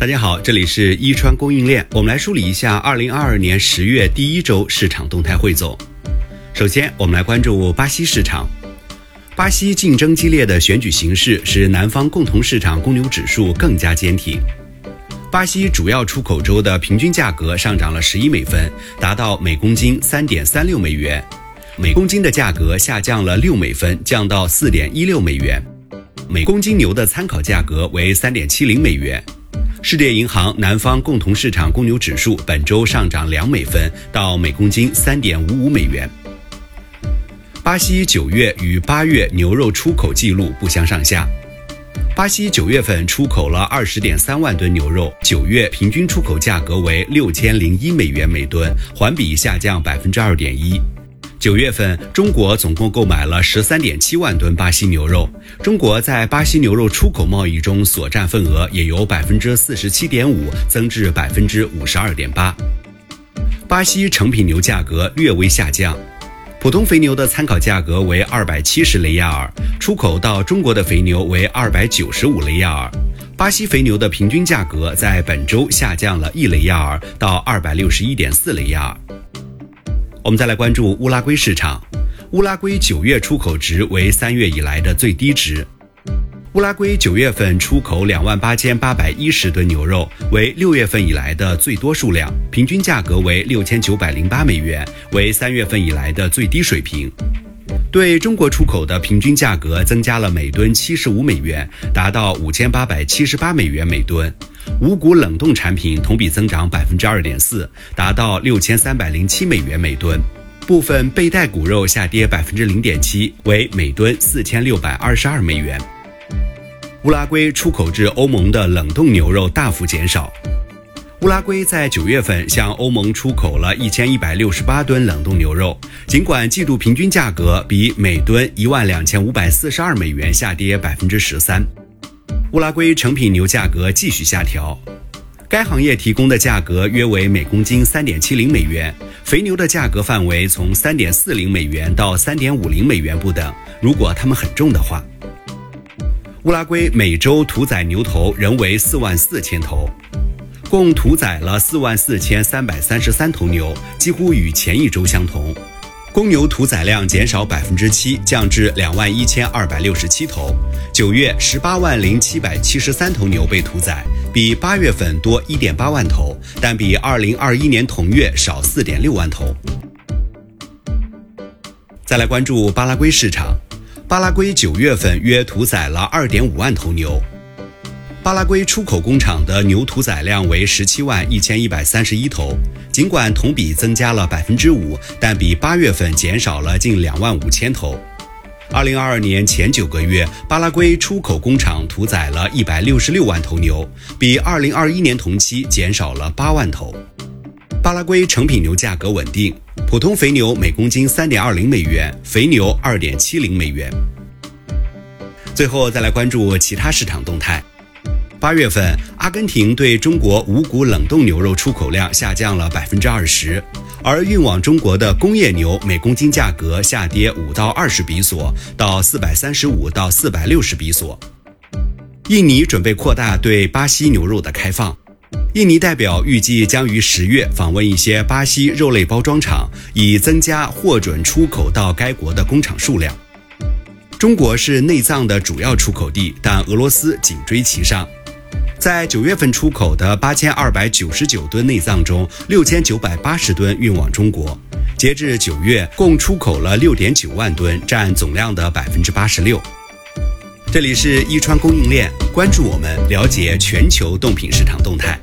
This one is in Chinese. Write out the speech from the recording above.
大家好，这里是伊川供应链，我们来梳理一下二零二二年十月第一周市场动态汇总。首先，我们来关注巴西市场。巴西竞争激烈的选举形势使南方共同市场公牛指数更加坚挺。巴西主要出口州的平均价格上涨了十一美分，达到每公斤三点三六美元；每公斤的价格下降了六美分，降到四点一六美元。每公斤牛的参考价格为三点七零美元。世界银行南方共同市场公牛指数本周上涨两美分，到每公斤三点五五美元。巴西九月与八月牛肉出口记录不相上下。巴西九月份出口了二十点三万吨牛肉，九月平均出口价格为六千零一美元每吨，环比下降百分之二点一。九月份，中国总共购买了十三点七万吨巴西牛肉，中国在巴西牛肉出口贸易中所占份额也由百分之四十七点五增至百分之五十二点八。巴西成品牛价格略微下降。普通肥牛的参考价格为二百七十雷亚尔，出口到中国的肥牛为二百九十五雷亚尔。巴西肥牛的平均价格在本周下降了一雷亚尔，到二百六十一点四雷亚尔。我们再来关注乌拉圭市场，乌拉圭九月出口值为三月以来的最低值。乌拉圭九月份出口两万八千八百一十吨牛肉，为六月份以来的最多数量，平均价格为六千九百零八美元，为三月份以来的最低水平。对中国出口的平均价格增加了每吨七十五美元，达到五千八百七十八美元每吨。五谷冷冻产品同比增长百分之二点四，达到六千三百零七美元每吨。部分背带骨肉下跌百分之零点七，为每吨四千六百二十二美元。乌拉圭出口至欧盟的冷冻牛肉大幅减少。乌拉圭在九月份向欧盟出口了一千一百六十八吨冷冻牛肉，尽管季度平均价格比每吨一万两千五百四十二美元下跌百分之十三。乌拉圭成品牛价格继续下调，该行业提供的价格约为每公斤三点七零美元，肥牛的价格范围从三点四零美元到三点五零美元不等。如果它们很重的话。乌拉圭每周屠宰牛头仍为四万四千头，共屠宰了四万四千三百三十三头牛，几乎与前一周相同。公牛屠宰量减少百分之七，降至两万一千二百六十七头。九月十八万零七百七十三头牛被屠宰，比八月份多一点八万头，但比二零二一年同月少四点六万头。再来关注巴拉圭市场。巴拉圭九月份约屠宰了二点五万头牛。巴拉圭出口工厂的牛屠宰量为十七万一千一百三十一头，尽管同比增加了百分之五，但比八月份减少了近两万五千头。二零二二年前九个月，巴拉圭出口工厂屠宰了一百六十六万头牛，比二零二一年同期减少了八万头。巴拉圭成品牛价格稳定。普通肥牛每公斤三点二零美元，肥牛二点七零美元。最后再来关注其他市场动态。八月份，阿根廷对中国五谷冷冻牛肉出口量下降了百分之二十，而运往中国的工业牛每公斤价格下跌五到二十比索，到四百三十五到四百六十比索。印尼准备扩大对巴西牛肉的开放。印尼代表预计将于十月访问一些巴西肉类包装厂，以增加获准出口到该国的工厂数量。中国是内脏的主要出口地，但俄罗斯紧追其上。在九月份出口的八千二百九十九吨内脏中，六千九百八十吨运往中国。截至九月，共出口了六点九万吨，占总量的百分之八十六。这里是伊川供应链，关注我们，了解全球冻品市场动态。